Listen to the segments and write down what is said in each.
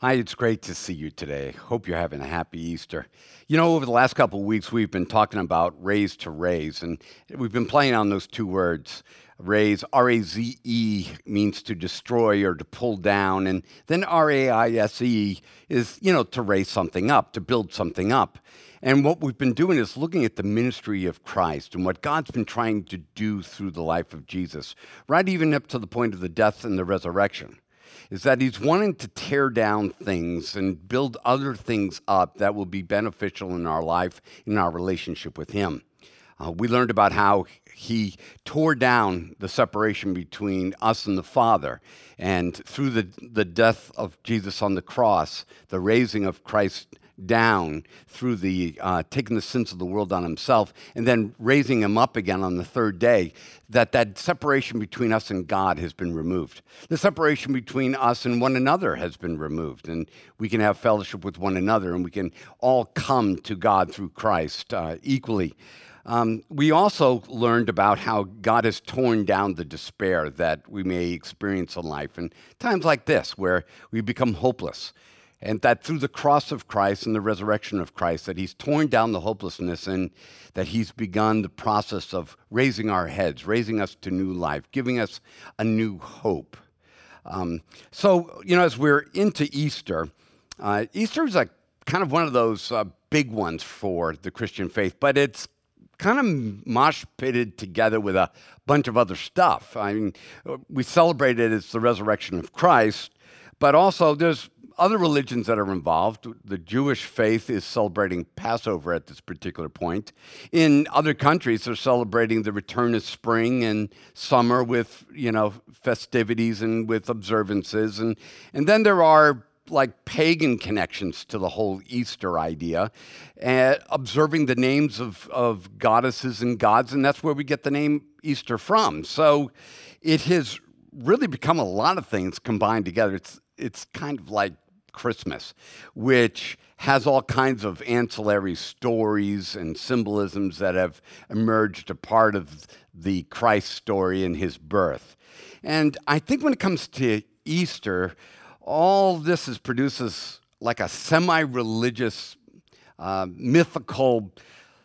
Hi, it's great to see you today. Hope you're having a happy Easter. You know, over the last couple of weeks, we've been talking about raise to raise, and we've been playing on those two words. Raise, R A Z E, means to destroy or to pull down, and then R A I S E is, you know, to raise something up, to build something up. And what we've been doing is looking at the ministry of Christ and what God's been trying to do through the life of Jesus, right even up to the point of the death and the resurrection is that he's wanting to tear down things and build other things up that will be beneficial in our life, in our relationship with him. Uh, we learned about how he tore down the separation between us and the Father. And through the, the death of Jesus on the cross, the raising of Christ down through the uh, taking the sins of the world on himself and then raising him up again on the third day that that separation between us and god has been removed. The separation between us and one another has been removed and we can have fellowship with one another and we can all come to god through christ uh, equally. Um, we also learned about how God has torn down the despair that we may experience in life And times like this, where we become hopeless and that through the cross of Christ and the resurrection of Christ that he's torn down the hopelessness and that he's begun the process of raising our heads raising us to new life giving us a new hope um, so you know as we're into easter uh, easter is like kind of one of those uh, big ones for the christian faith but it's kind of mosh pitted together with a bunch of other stuff. I mean, we celebrate it as the resurrection of Christ, but also there's other religions that are involved. The Jewish faith is celebrating Passover at this particular point. In other countries, they're celebrating the return of spring and summer with, you know, festivities and with observances. And, and then there are like pagan connections to the whole Easter idea, uh, observing the names of, of goddesses and gods, and that's where we get the name Easter from. So it has really become a lot of things combined together. It's it's kind of like Christmas, which has all kinds of ancillary stories and symbolisms that have emerged a part of the Christ story and his birth. And I think when it comes to Easter, all this is produces like a semi religious, uh, mythical,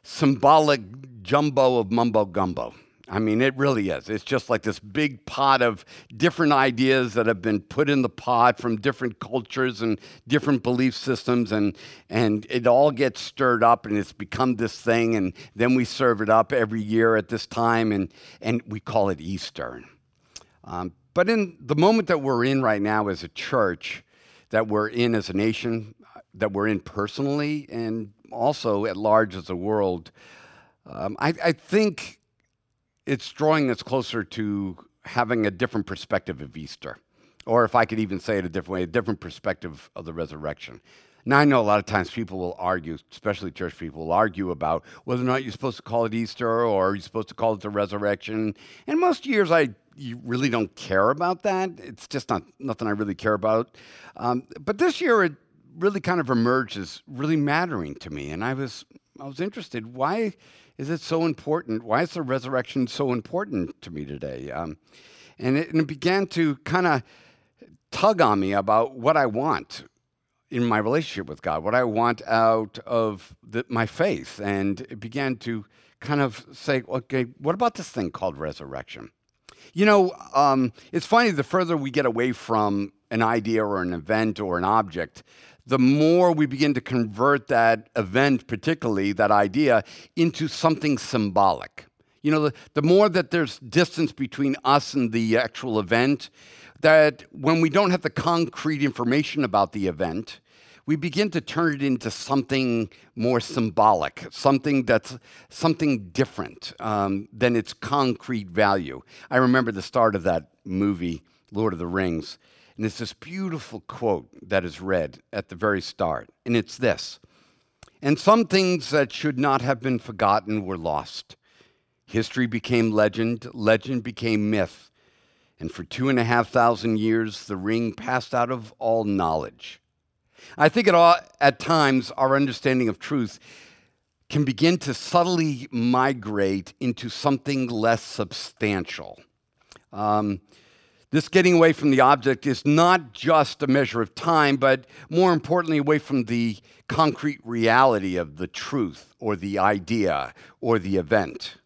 symbolic jumbo of mumbo gumbo. I mean, it really is. It's just like this big pot of different ideas that have been put in the pot from different cultures and different belief systems, and, and it all gets stirred up and it's become this thing. And then we serve it up every year at this time, and, and we call it Easter. Um, but in the moment that we're in right now as a church, that we're in as a nation, that we're in personally, and also at large as a world, um, I, I think it's drawing us closer to having a different perspective of Easter, or if I could even say it a different way, a different perspective of the resurrection. Now, I know a lot of times people will argue, especially church people, will argue about whether or not you're supposed to call it Easter or you're supposed to call it the resurrection. And most years, I really don't care about that. It's just not nothing I really care about. Um, but this year, it really kind of emerged as really mattering to me, and I was I was interested. Why? Is it so important? Why is the resurrection so important to me today? Um, and, it, and it began to kind of tug on me about what I want in my relationship with God, what I want out of the, my faith. And it began to kind of say, okay, what about this thing called resurrection? You know, um, it's funny, the further we get away from an idea or an event or an object, the more we begin to convert that event, particularly that idea, into something symbolic. You know, the, the more that there's distance between us and the actual event, that when we don't have the concrete information about the event, we begin to turn it into something more symbolic, something that's something different um, than its concrete value. I remember the start of that movie, Lord of the Rings. And it's this beautiful quote that is read at the very start. And it's this And some things that should not have been forgotten were lost. History became legend, legend became myth. And for two and a half thousand years, the ring passed out of all knowledge. I think at, all, at times our understanding of truth can begin to subtly migrate into something less substantial. Um, This getting away from the object is not just a measure of time, but more importantly, away from the concrete reality of the truth or the idea or the event.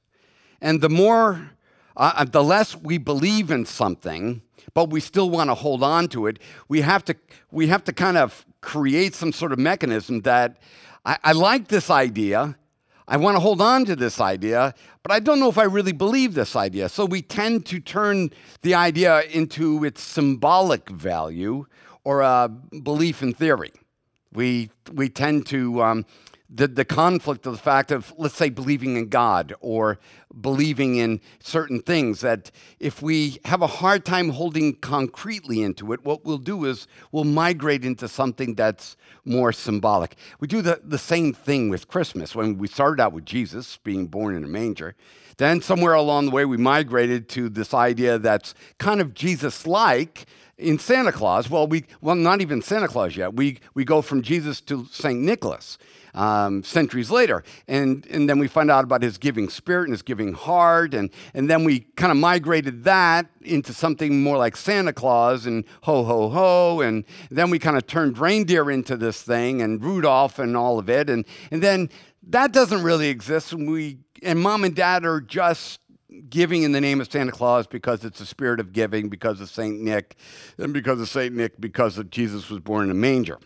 And the more, uh, uh the less we believe in something, but we still want to hold on to it, we have to, we have to kind of create some sort of mechanism that I, I like this idea, I want to hold on to this idea, but I don't know if I really believe this idea. So we tend to turn the idea into its symbolic value or a belief in theory. We, we tend to um, the, the conflict of the fact of, let's say, believing in God or believing in certain things, that if we have a hard time holding concretely into it, what we'll do is we'll migrate into something that's more symbolic. We do the, the same thing with Christmas. When we started out with Jesus being born in a manger, then somewhere along the way we migrated to this idea that's kind of Jesus like in Santa Claus. Well, we well not even Santa Claus yet. We we go from Jesus to Saint Nicholas um, centuries later. And, and then we find out about his giving spirit and his giving heart. And, and then we kind of migrated that into something more like Santa Claus and ho, ho, ho. And then we kind of turned reindeer into this thing and Rudolph and all of it. And, and then that doesn't really exist. And, we, and mom and dad are just giving in the name of Santa Claus because it's the spirit of giving, because of St. Nick, and because of St. Nick, because of Jesus was born in a manger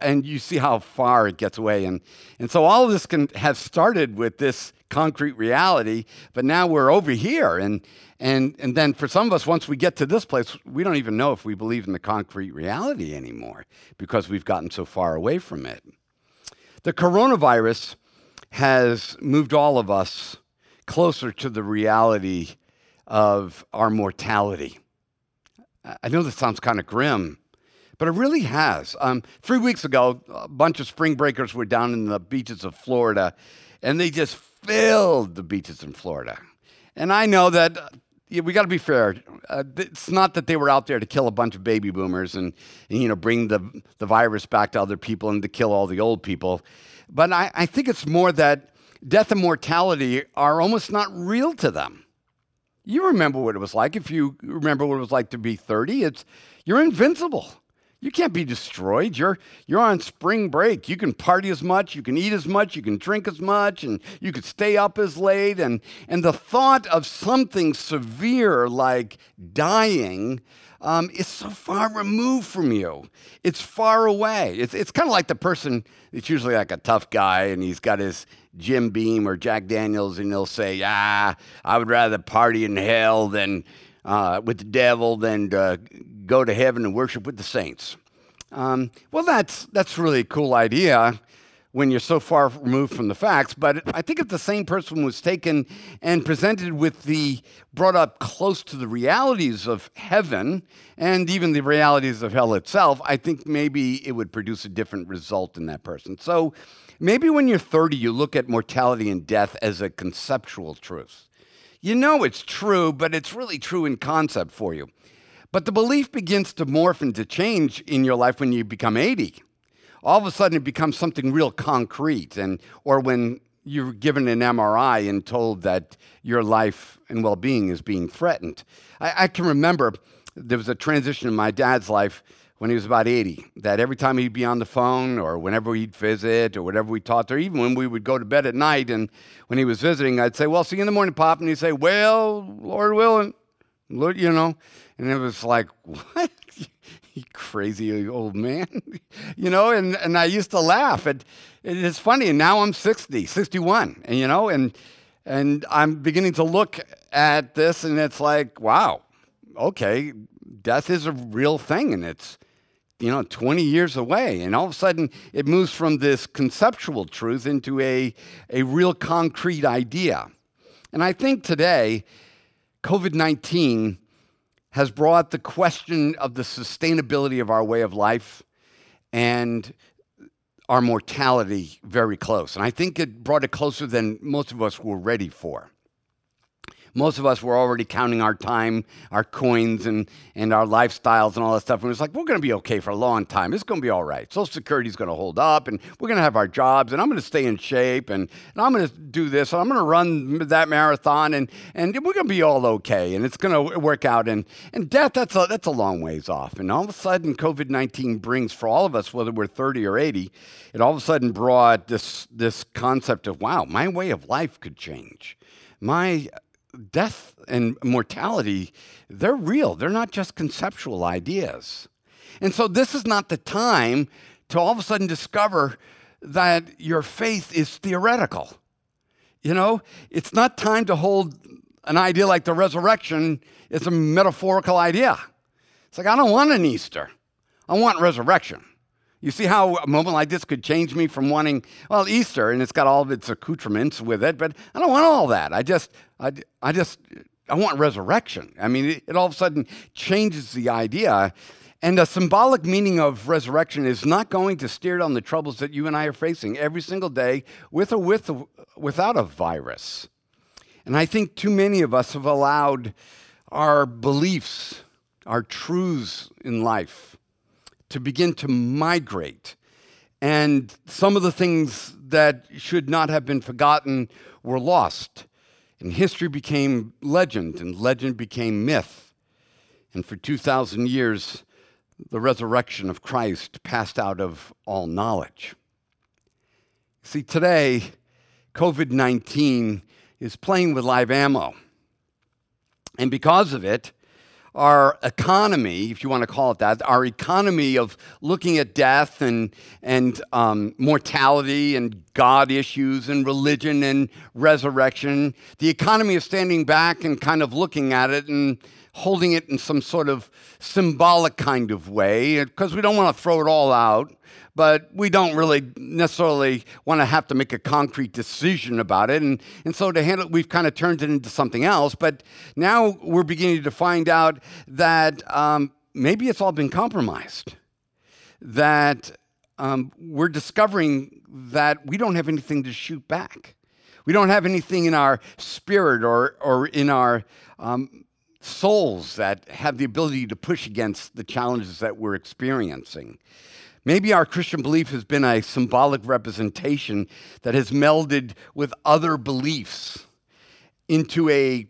and you see how far it gets away. And, and so all of this can have started with this concrete reality, but now we're over here. And, and, and then for some of us, once we get to this place, we don't even know if we believe in the concrete reality anymore because we've gotten so far away from it. The coronavirus has moved all of us closer to the reality of our mortality. I know this sounds kind of grim, but it really has. Um, three weeks ago, a bunch of spring breakers were down in the beaches of Florida, and they just filled the beaches in Florida. And I know that uh, we got to be fair. Uh, it's not that they were out there to kill a bunch of baby boomers and, and, you know bring the the virus back to other people and to kill all the old people, but I, I think it's more that death and mortality are almost not real to them. You remember what it was like. If you remember what it was like to be 30, it's you're invincible. You can't be destroyed. You're, you're on spring break. You can party as much, you can eat as much, you can drink as much, and you could stay up as late. And, and the thought of something severe like dying um, is so far removed from you. It's far away. It's, it's kind of like the person, it's usually like a tough guy, and he's got his Jim Beam or Jack Daniels, and he'll say, Ah, I would rather party in hell than uh, with the devil than uh, go to heaven and worship with the saints. Um, well, that's, that's really a cool idea when you're so far removed from the facts. But I think if the same person was taken and presented with the, brought up close to the realities of heaven and even the realities of hell itself, I think maybe it would produce a different result in that person. So maybe when you're 30, you look at mortality and death as a conceptual truth. You know it's true, but it's really true in concept for you. But the belief begins to morph and to change in your life when you become 80. All of a sudden, it becomes something real concrete, and or when you're given an MRI and told that your life and well-being is being threatened. I, I can remember there was a transition in my dad's life when he was about 80, that every time he'd be on the phone or whenever he'd visit or whatever we talked, or even when we would go to bed at night and when he was visiting, I'd say, Well, see you in the morning, Pop. And he'd say, Well, Lord willing, you know. And it was like, What? you crazy old man. you know, and, and I used to laugh. And it's funny. And now I'm 60, 61, and you know, and and I'm beginning to look at this and it's like, wow, okay, death is a real thing and it's you know 20 years away and all of a sudden it moves from this conceptual truth into a, a real concrete idea and i think today covid-19 has brought the question of the sustainability of our way of life and our mortality very close. And i think it brought it closer than most of us were ready for Most of us were already counting our time, our coins, and, and our lifestyles and all that stuff. And it was like, we're going to be okay for a long time. It's going to be all right. Social Security's going to hold up, and we're going to have our jobs, and I'm going to stay in shape, and, and I'm going to do this, and I'm going to run that marathon, and, and we're going to be all okay, and it's going to work out. And, and death, that's a, that's a long ways off. And all of a sudden, COVID 19 brings for all of us, whether we're 30 or 80, it all of a sudden brought this, this concept of, wow, my way of life could change. My death and mortality, they're real. They're not just conceptual ideas. And so this is not the time to all of a sudden discover that your faith is theoretical. You know, it's not time to hold an idea like the resurrection is a metaphorical idea. It's like, I don't want an Easter. I want resurrection. You see how a moment like this could change me from wanting, well, Easter, and it's got all of its accoutrements with it, but I don't want all that. I just, I, I just, I want resurrection. I mean, it, it all of a sudden changes the idea. And the symbolic meaning of resurrection is not going to steer down the troubles that you and I are facing every single day, with or with, without a virus. And I think too many of us have allowed our beliefs, our truths in life, to begin to migrate. And some of the things that should not have been forgotten were lost. And history became legend, and legend became myth. And for 2,000 years, the resurrection of Christ passed out of all knowledge. See, today, COVID 19 is playing with live ammo. And because of it, our economy, if you want to call it that, our economy of looking at death and, and um, mortality and God issues and religion and resurrection, the economy of standing back and kind of looking at it and holding it in some sort of symbolic kind of way, because we don't want to throw it all out but we don't really necessarily want to have to make a concrete decision about it. And, and so to handle it, we've kind of turned it into something else. But now we're beginning to find out that um, maybe it's all been compromised, that um, we're discovering that we don't have anything to shoot back. We don't have anything in our spirit or, or in our um, souls that have the ability to push against the challenges that we're experiencing. Maybe our Christian belief has been a symbolic representation that has melded with other beliefs into a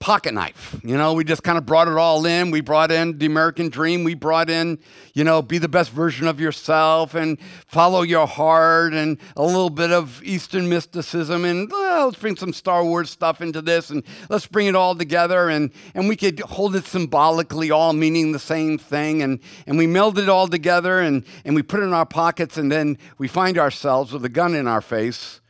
pocket knife. You know, we just kind of brought it all in. We brought in the American dream. We brought in, you know, be the best version of yourself and follow your heart and a little bit of Eastern mysticism. And let's bring some Star Wars stuff into this and let's bring it all together. And, and we could hold it symbolically, all meaning the same thing. And, and we meld it all together and, and we put it in our pockets. And then we find ourselves with a gun in our face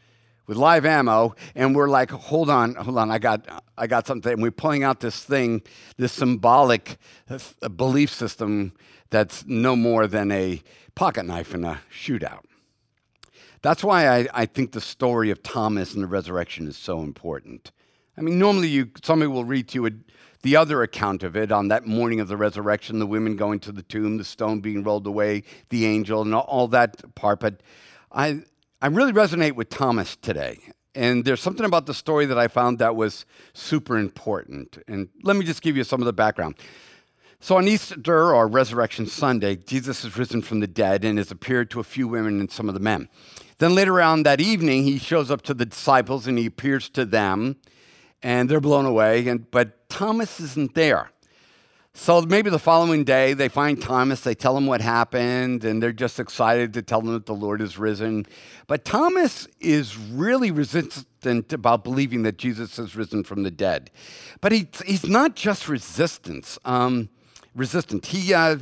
with live ammo, and we're like, hold on, hold on, I got, I got something. And we're pulling out this thing, this symbolic uh, belief system that's no more than a pocket knife in a shootout. That's why I, I think the story of Thomas and the resurrection is so important. I mean, normally you, somebody will read to you a, the other account of it on that morning of the resurrection, the women going to the tomb, the stone being rolled away, the angel, and all that part. But I, I really resonate with Thomas today. And there's something about the story that I found that was super important. And let me just give you some of the background. So on Easter or Resurrection Sunday, Jesus is risen from the dead and has appeared to a few women and some of the men. Then later on that evening, he shows up to the disciples and he appears to them, and they're blown away. And, but Thomas isn't there. So maybe the following day they find Thomas, they tell him what happened, and they're just excited to tell him that the Lord is risen. But Thomas is really resistant about believing that Jesus has risen from the dead. But he, he's not just resistance, um, resistant. He, uh,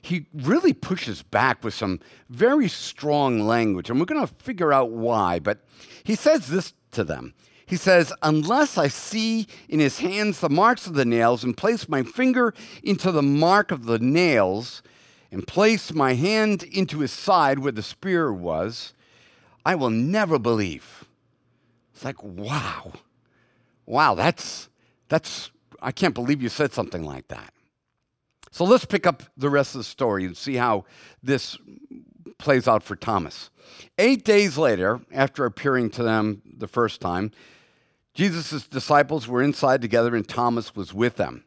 he really pushes back with some very strong language, and we're going to figure out why. But he says this to them he says, Unless I see in his hands the marks of the nails and place my finger into the mark of the nails and place my hand into his side where the spear was, I will never believe. It's like, wow. Wow, that's, that's, I can't believe you said something like that. So let's pick up the rest of the story and see how this plays out for Thomas. Eight days later, after appearing to them the first time, Jesus' disciples were inside together, and Thomas was with them.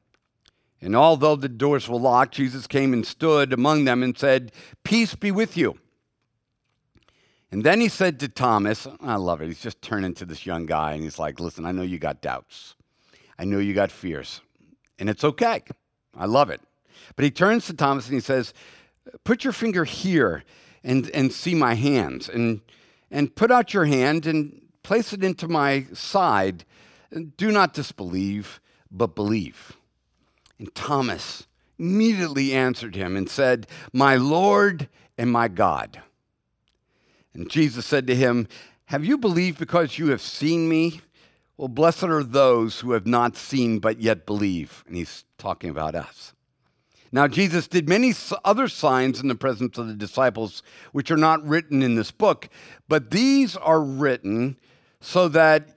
And although the doors were locked, Jesus came and stood among them and said, Peace be with you. And then he said to Thomas, I love it. He's just turning to this young guy and he's like, Listen, I know you got doubts. I know you got fears. And it's okay. I love it. But he turns to Thomas and he says, Put your finger here and, and see my hands. And, and put out your hand and place it into my side. Do not disbelieve, but believe. And Thomas immediately answered him and said, My Lord and my God. And Jesus said to him, Have you believed because you have seen me? Well, blessed are those who have not seen but yet believe. And he's talking about us. Now, Jesus did many other signs in the presence of the disciples, which are not written in this book, but these are written so that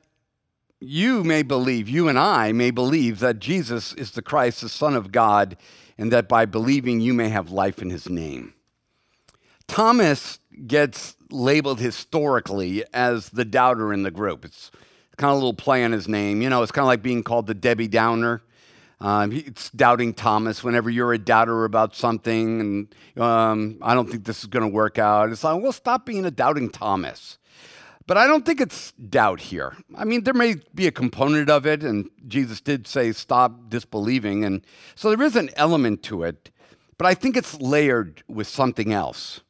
you may believe, you and I may believe that Jesus is the Christ, the Son of God, and that by believing you may have life in his name. Thomas gets labeled historically as the doubter in the group. It's kind of a little play on his name. You know, it's kind of like being called the Debbie Downer. Um, it's doubting Thomas whenever you're a doubter about something, and um, I don't think this is going to work out. It's like, well, stop being a doubting Thomas. But I don't think it's doubt here. I mean, there may be a component of it, and Jesus did say, stop disbelieving. And so there is an element to it, but I think it's layered with something else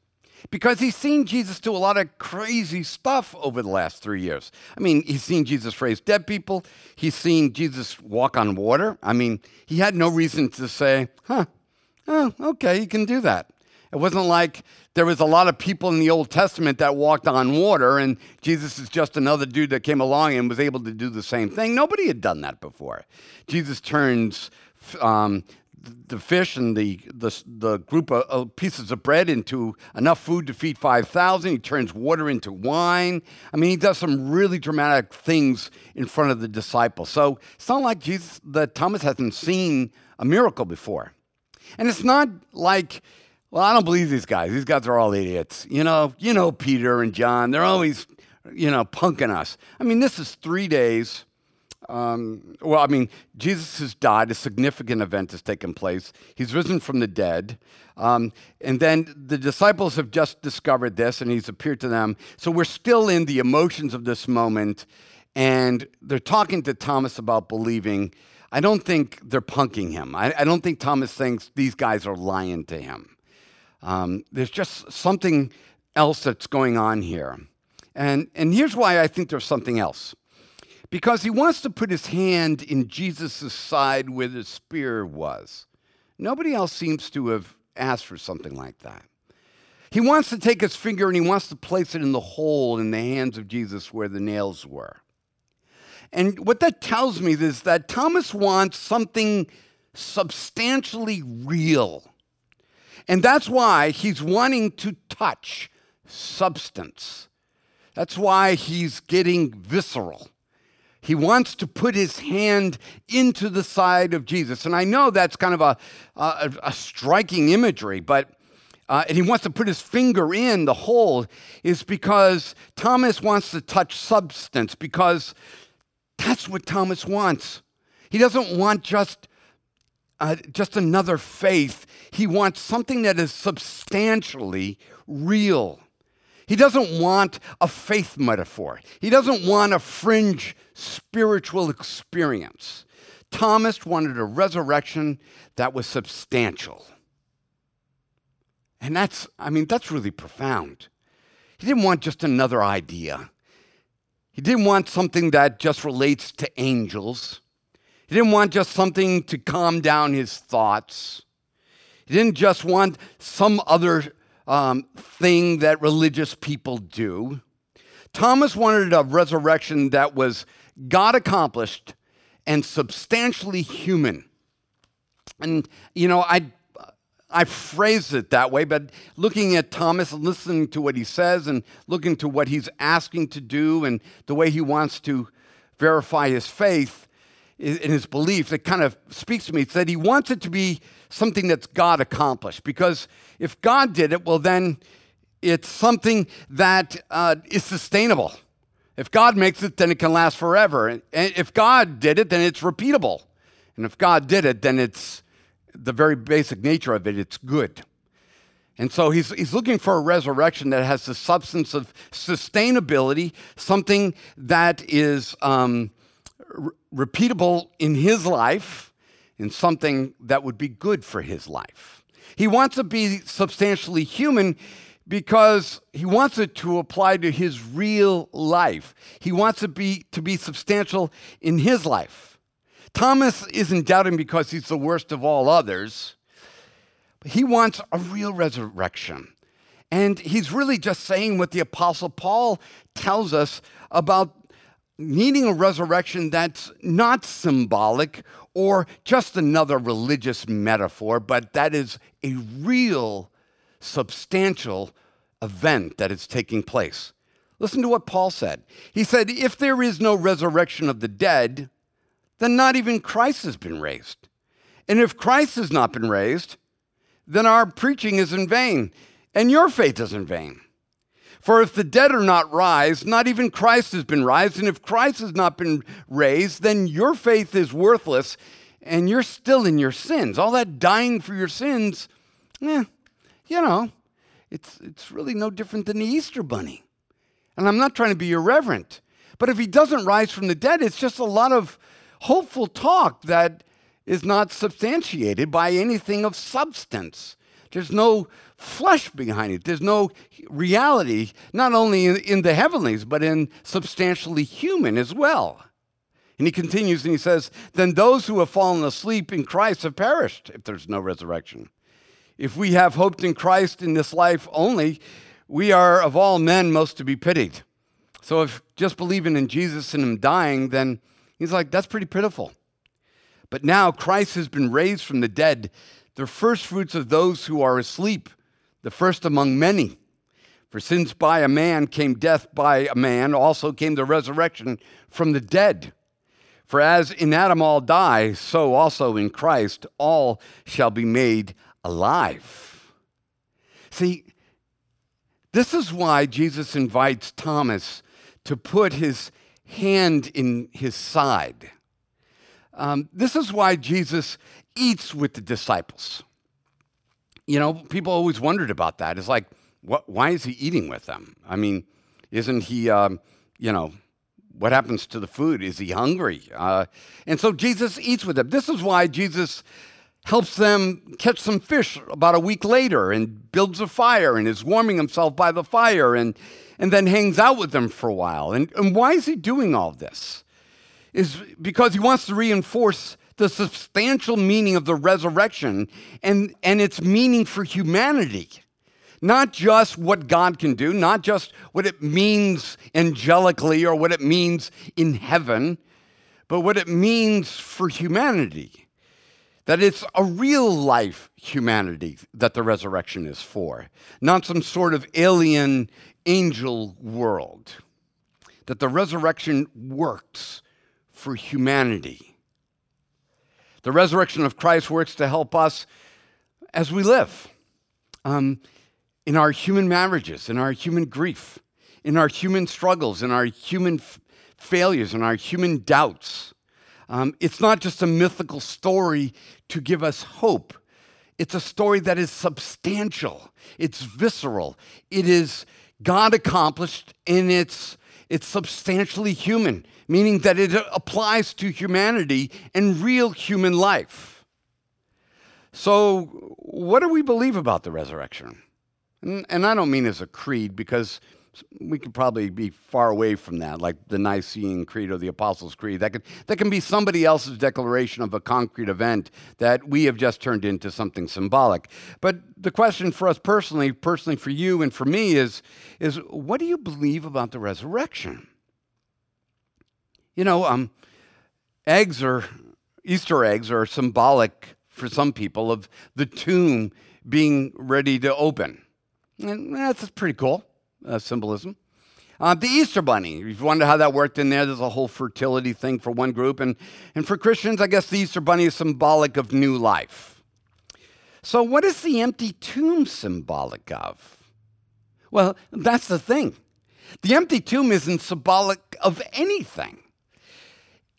because he's seen Jesus do a lot of crazy stuff over the last three years. I mean, he's seen Jesus raise dead people, he's seen Jesus walk on water. I mean, he had no reason to say, huh, oh, okay, you can do that. It wasn't like there was a lot of people in the Old Testament that walked on water, and Jesus is just another dude that came along and was able to do the same thing. Nobody had done that before. Jesus turns um, the fish and the, the, the group of, of, pieces of bread into enough food to feed 5,000. He turns water into wine. I mean, he does some really dramatic things in front of the disciples. So it's not like Jesus, that Thomas hasn't seen a miracle before. And it's not like, well, I don't believe these guys. These guys are all idiots. You know, you know Peter and John. They're always, you know, punking us. I mean, this is three days um, well, I mean, Jesus has died. A significant event has taken place. He's risen from the dead. Um, and then the disciples have just discovered this, and he's appeared to them. So we're still in the emotions of this moment, and they're talking to Thomas about believing. I don't think they're punking him. I, I don't think Thomas thinks these guys are lying to him. Um, there's just something else that's going on here. And, and here's why I think there's something else because he wants to put his hand in Jesus' side where the spear was. Nobody else seems to have asked for something like that. He wants to take his finger and he wants to place it in the hole in the hands of Jesus where the nails were. And what that tells me is that Thomas wants something substantially real. And that's why he's wanting to touch substance. That's why he's getting visceral. He wants to put his hand into the side of Jesus. And I know that's kind of a, a, a striking imagery, but uh, and he wants to put his finger in the hole is because Thomas wants to touch substance because that's what Thomas wants. He doesn't want just uh, just another faith. He wants something that is substantially real. He doesn't want a faith metaphor. He doesn't want a fringe spiritual experience. Thomas wanted a resurrection that was substantial. And that's, I mean, that's really profound. He didn't want just another idea. He didn't want something that just relates to angels. He didn't want just something to calm down his thoughts. He didn't just want some other um, thing that religious people do. Thomas wanted a resurrection that was God accomplished and substantially human. And, you know, I, I phrase it that way, but looking at Thomas and listening to what he says and looking to what he's asking to do and the way he wants to verify his faith in his belief, it kind of speaks to me. That he wants it to be something that's God accomplished. Because if God did it, well, then it's something that uh, is sustainable. If God makes it, then it can last forever. And if God did it, then it's repeatable. And if God did it, then it's the very basic nature of it, it's good. And so he's, he's looking for a resurrection that has the substance of sustainability, something that is um, r- repeatable in his life, and something that would be good for his life. He wants to be substantially human because he wants it to apply to his real life. He wants it be, to be substantial in his life. Thomas isn't doubting because he's the worst of all others. He wants a real resurrection. And he's really just saying what the Apostle Paul tells us about needing a resurrection that's not symbolic or just another religious metaphor, but that is a real, substantial event that is taking place. Listen to what Paul said. He said, If there is no resurrection of the dead, then not even Christ has been raised. And if Christ has not been raised, then our preaching is in vain, and your faith is in vain. For if the dead are not raised, not even Christ has been raised, and if Christ has not been raised, then your faith is worthless, and you're still in your sins. All that dying for your sins, eh, you know, it's, it's really no different than the Easter bunny. And I'm not trying to be irreverent, but if he doesn't rise from the dead, it's just a lot of hopeful talk that is not substantiated by anything of substance. There's no flesh behind it. There's no reality, not only in, in, the heavenlies, but in substantially human as well. And he continues and he says, Then those who have fallen asleep in Christ have perished if there's no resurrection. If we have hoped in Christ in this life only, we are of all men most to be pitied. So if just believing in Jesus and him dying, then he's like, that's pretty pitiful. But now Christ has been raised from the dead, the first fruits of those who are asleep, the first among many. For since by a man came death by a man, also came the resurrection from the dead. For as in Adam all die, so also in Christ all shall be made alive. See, this is why Jesus invites Thomas to put his hand in his side. Um, this is why Jesus eats with the disciples. You know, people always wondered about that. It's like, what, why is he eating with them? I mean, isn't he, um, you know, what happens to the food? Is he hungry? Uh, and so Jesus eats with them. This is why Jesus helps them catch some fish about a week later and builds a fire and is warming himself by the fire and, and then hangs out with them for a while. And, and why is he doing all this? Is because he wants to reinforce the substantial meaning of the resurrection and, and its meaning for humanity. Not just what God can do, not just what it means angelically or what it means in heaven, but what it means for humanity that it's a real life humanity that the resurrection is for, not some sort of alien angel world. That the resurrection works for humanity. The resurrection of Christ works to help us as we live um, in our human marriages, in our human grief, in our human struggles, in our human f- failures, in our human doubts. Um, it's not just a mythical story to give us hope. It's a story that is substantial, it's visceral, it is God accomplished, in it's, it's substantially human, meaning that it applies to humanity and real human life. So, what do we believe about the resurrection? And, and I don't mean as a creed because we could probably be far away from that, like the Nicene Creed or the Apostles' Creed. That, could, that can be somebody else's declaration of a concrete event that we have just turned into something symbolic. But the question for us personally, personally for you and for me, is, is what do you believe about the resurrection? You know, um, eggs or Easter eggs are symbolic for some people of the tomb being ready to open. And that's pretty cool uh, symbolism. Uh, the Easter Bunny, if you wonder how that worked in there, there's a whole fertility thing for one group. And, and for Christians, I guess the Easter Bunny is symbolic of new life. So, what is the empty tomb symbolic of? Well, that's the thing. The empty tomb isn't symbolic of anything.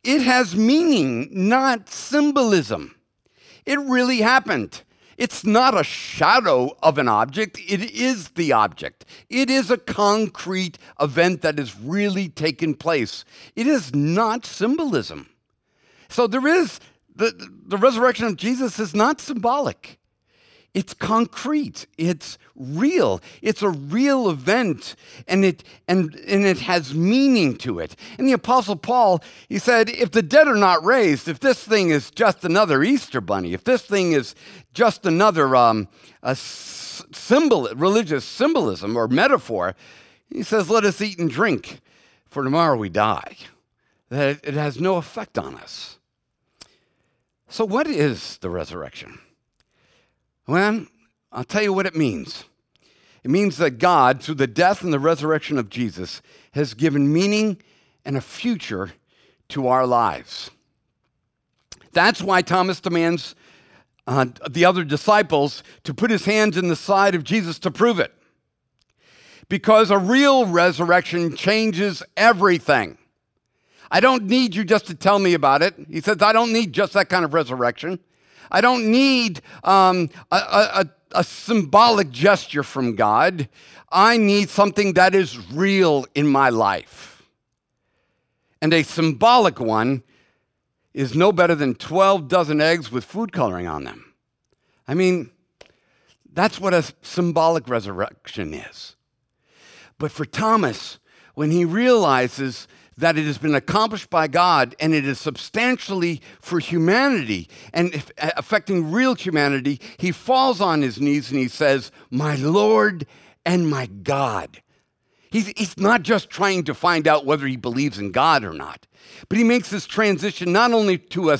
It has meaning, not symbolism. It really happened. It's not a shadow of an object, it is the object. It is a concrete event that has really taken place. It is not symbolism. So there is the, the resurrection of Jesus is not symbolic. It's concrete. It's real. It's a real event and it and and it has meaning to it. And the apostle Paul, he said, if the dead are not raised, if this thing is just another Easter bunny, if this thing is just another um, a symbol, religious symbolism or metaphor, he says, let us eat and drink, for tomorrow we die. That it has no effect on us. So, what is the resurrection? Well, I'll tell you what it means. It means that God, through the death and the resurrection of Jesus, has given meaning and a future to our lives. That's why Thomas demands uh, the other disciples to put his hands in the side of Jesus to prove it. Because a real resurrection changes everything. I don't need you just to tell me about it. He says, I don't need just that kind of resurrection. I don't need um, a, a, a symbolic gesture from God. I need something that is real in my life. And a symbolic one is no better than 12 dozen eggs with food coloring on them. I mean, that's what a symbolic resurrection is. But for Thomas, when he realizes that it has been accomplished by God and it is substantially for humanity and uh, affecting real humanity, he falls on his knees and he says, My Lord and my God. He's, he's not just trying to find out whether he believes in God or not, but he makes this transition not only to a,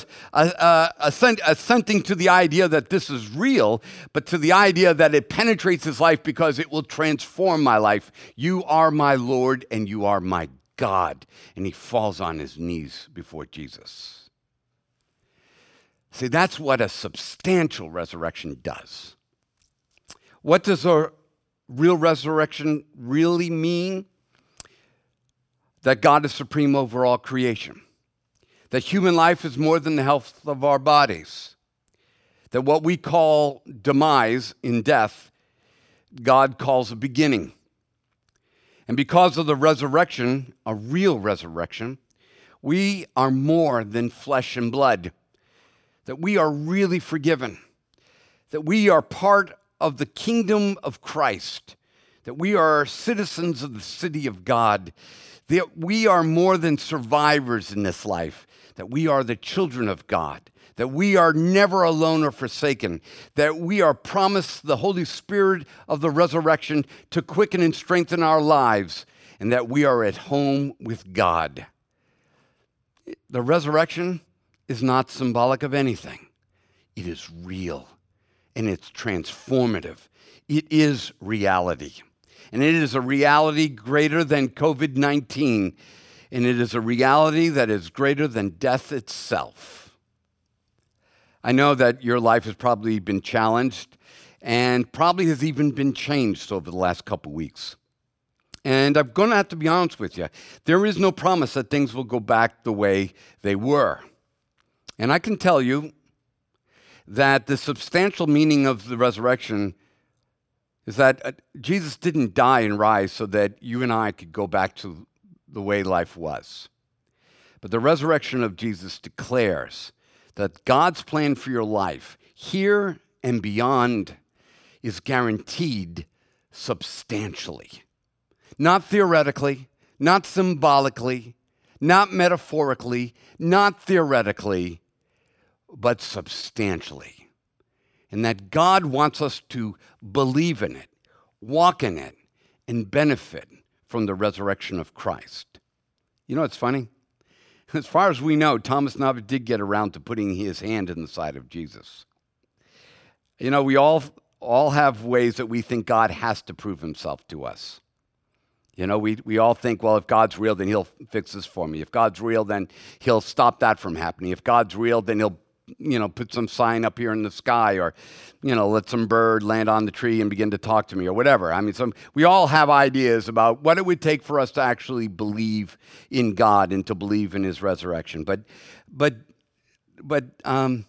assent, assenting to the idea that this is real, but to the idea that it penetrates his life because it will transform my life. You are my Lord and you are my God. And he falls on his knees before Jesus. See, that's what a substantial resurrection does. What does a real resurrection really mean? That God is supreme over all creation. That human life is more than the health of our bodies. That what we call demise in death, God calls a beginning. And because of the resurrection, a real resurrection, we are more than flesh and blood, that we are really forgiven, that we are part of the kingdom of Christ, that we are citizens of the city of God, that we are more than survivors in this life, that we are the children of God, that we are never alone or forsaken, that we are promised the Holy Spirit of the resurrection to quicken and strengthen our lives, and that we are at home with God. The resurrection is not symbolic of anything, it is real and it's transformative. It is reality. And it is a reality greater than COVID 19, and it is a reality that is greater than death itself. I know that your life has probably been challenged and probably has even been changed over the last couple weeks. And I'm going to have to be honest with you. There is no promise that things will go back the way they were. And I can tell you that the substantial meaning of the resurrection is that uh, Jesus didn't die and rise so that you and I could go back to the way life was. But the resurrection of Jesus declares that God's plan for your life, here and beyond, is guaranteed substantially. Not theoretically, not symbolically, not metaphorically, not theoretically, but substantially. And that God wants us to believe in it, walk in it, and benefit from the resurrection of Christ. You know, what's funny. As far as we know, Thomas never did get around to putting his hand in the side of Jesus. You know, we all, all have ways that we think God has to prove himself to us. You know, we, we all think, well, if God's real, then he'll fix this for me. If God's real, then he'll stop that from happening. If God's real, then he'll you know, put some sign up here in the sky or, you know, let some bird land on the tree and begin to talk to me or whatever. I mean, some, we all have ideas about what it would take for us to actually believe in God and to believe in his resurrection. But, but, but, um,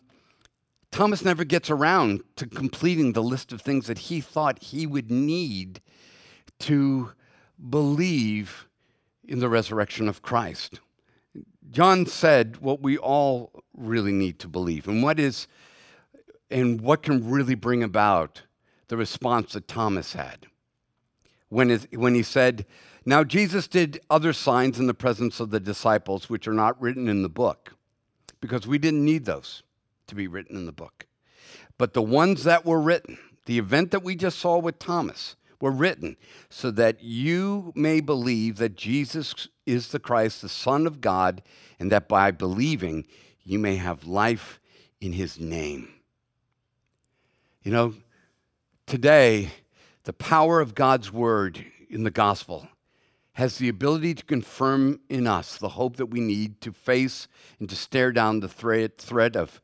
Thomas never gets around to completing the list of things that he thought he would need to believe in the resurrection of Christ. John said what we all really need to believe and what is and what can really bring about the response that Thomas had when, it, when he said, Now Jesus did other signs in the presence of the disciples which are not written in the book, because we didn't need those to be written in the book. But the ones that were written, the event that we just saw with Thomas, were written so that you may believe that Jesus is the Christ, the Son of God, and that by believing you may have life in his name. You know, today, the power of God's word in the gospel has the ability to confirm in us the hope that we need to face and to stare down the threat, threat of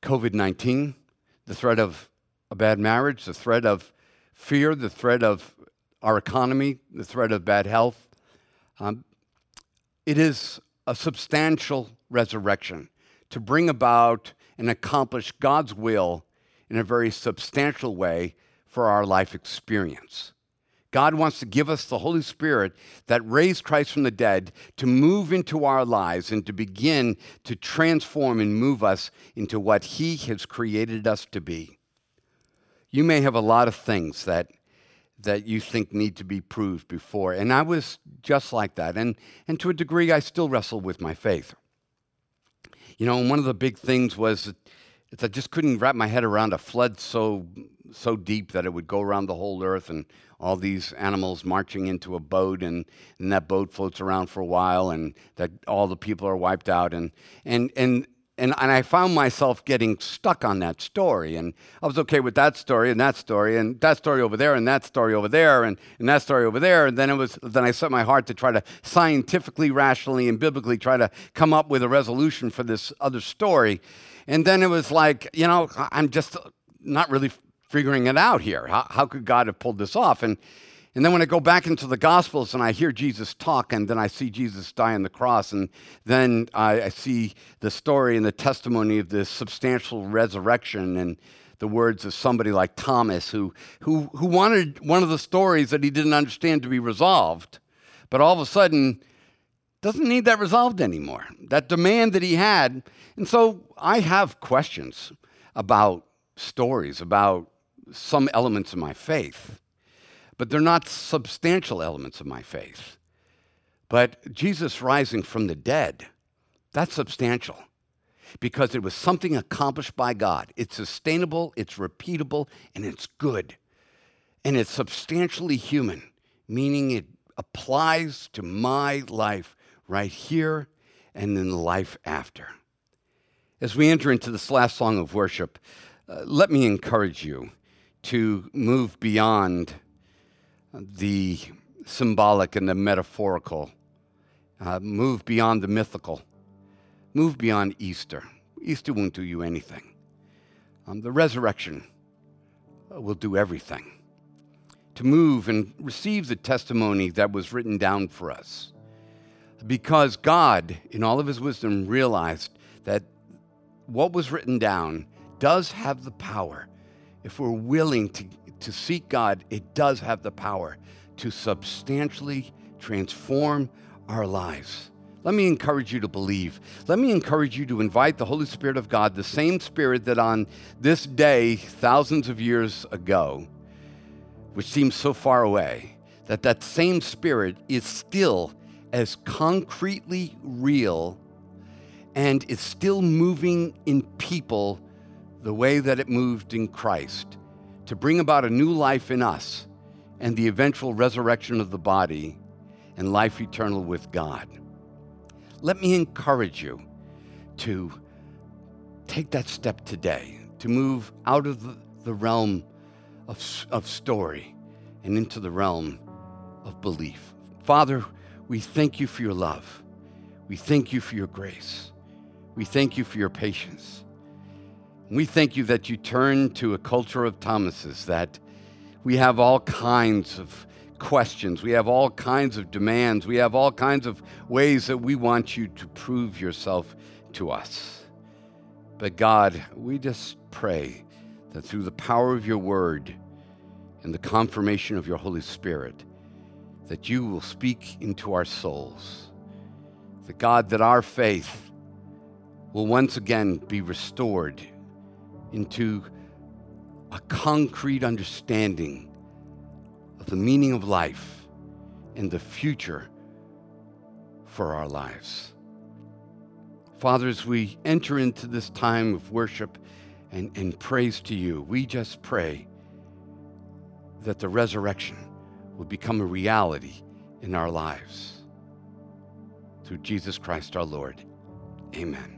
COVID 19, the threat of a bad marriage, the threat of fear, the threat of our economy, the threat of bad health. Um, it is a substantial resurrection to bring about and accomplish God's will in a very substantial way for our life experience. God wants to give us the Holy Spirit that raised Christ from the dead to move into our lives and to begin to transform and move us into what He has created us to be. You may have a lot of things that that you think need to be proved before. And I was just like that. And, and to a degree, I still wrestle with my faith. You know, one of the big things was that I just couldn't wrap my head around a flood so, so deep that it would go around the whole earth and all these animals marching into a boat and, and that boat floats around for a while and that all the people are wiped out and and and and, and I found myself getting stuck on that story. And I was okay with that story and that story and that story over there and that story over there and, and that story over there. And then it was then I set my heart to try to scientifically, rationally, and biblically try to come up with a resolution for this other story. And then it was like, you know, I'm just not really figuring it out here. How, how could God have pulled this off? And, and then when I go back into the Gospels and I hear Jesus talk, and then I see Jesus die on the cross, and then I, I see the story and the testimony of this substantial resurrection and the words of somebody like Thomas, who, who, who wanted one of the stories that he didn't understand to be resolved, but all of a sudden doesn't need that resolved anymore. That demand that he had. And so I have questions about stories, about some elements of my faith, but they're not substantial elements of my faith. But Jesus rising from the dead, that's substantial because it was something accomplished by God. It's sustainable, it's repeatable, and it's good. And it's substantially human, meaning it applies to my life right here and in the life after. As we enter into this last song of worship, uh, let me encourage you to move beyond the symbolic and the metaphorical, uh, move beyond the mythical, move beyond Easter. Easter won't do you anything. Um, the resurrection will do everything. To move and receive the testimony that was written down for us. Because God, in all of his wisdom, realized that what was written down does have the power if we're willing to, to seek God, it does have the power to substantially transform our lives. Let me encourage you to believe. Let me encourage you to invite the Holy Spirit of God, the same Spirit that on this day, thousands of years ago, which seems so far away, that that same Spirit is still as concretely real and is still moving in people the way that it moved in Christ to bring about a new life in us and the eventual resurrection of the body and life eternal with God. Let me encourage you to take that step today, to move out of the, realm of, of story and into the realm of belief. Father, we thank you for your love. We thank you for your grace. We thank you for your patience. We thank you that you turn to a culture of Thomases, that we have all kinds of questions, we have all kinds of demands, we have all kinds of ways that we want you to prove yourself to us. But God, we just pray that through the power of your word and the confirmation of your Holy Spirit, that you will speak into our souls. The God, that our faith will once again be restored into a concrete understanding of the meaning of life and the future for our lives. Father, as we enter into this time of worship and, and praise to you, we just pray that the resurrection will become a reality in our lives. Through Jesus Christ our Lord. Amen.